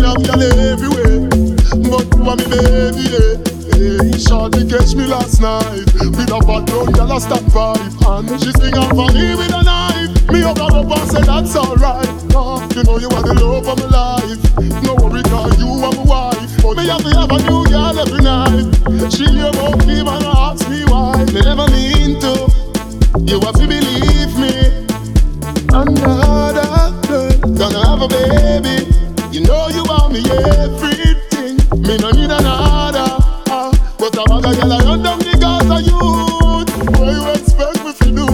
everywhere. But you are me baby, yeah. Hey, shorty catch me last night. With a bad brown girl a stop vibe And she swing off on me with a knife. Me hug her up and say that's alright. Oh, You know you are the love of my life. No worry cause you are my wife. But me have to have a new girl every night. She me everything Me no need another ah. But a bag of girl I run down the Gaza youth What you expect me to do?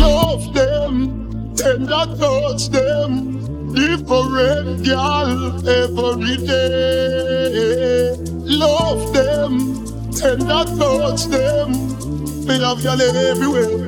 Love them Tender touch them Different girl every day Love them Tender touch them Me have girl everywhere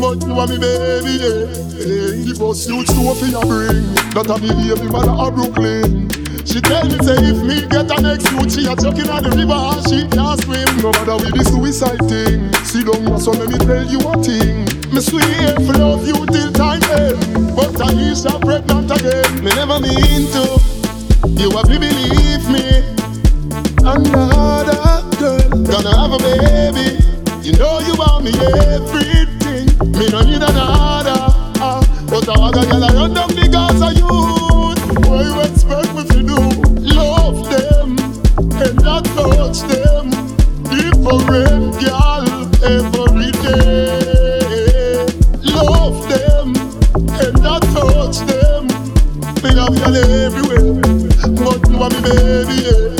but you are me baby, yeah. Hey, the bus you two for your bring. That a me baby mother of Brooklyn. She tell me say if me get an next youth, she a chucking at the river and she can't swim. No matter with the suicide thing. See down so let me tell you a thing. Me swear for love you till time end. But Aisha pregnant again. Me never mean to. You have to believe me. Another girl Girl every day. Love them and not touch them. Everywhere, but you are me baby. Yeah.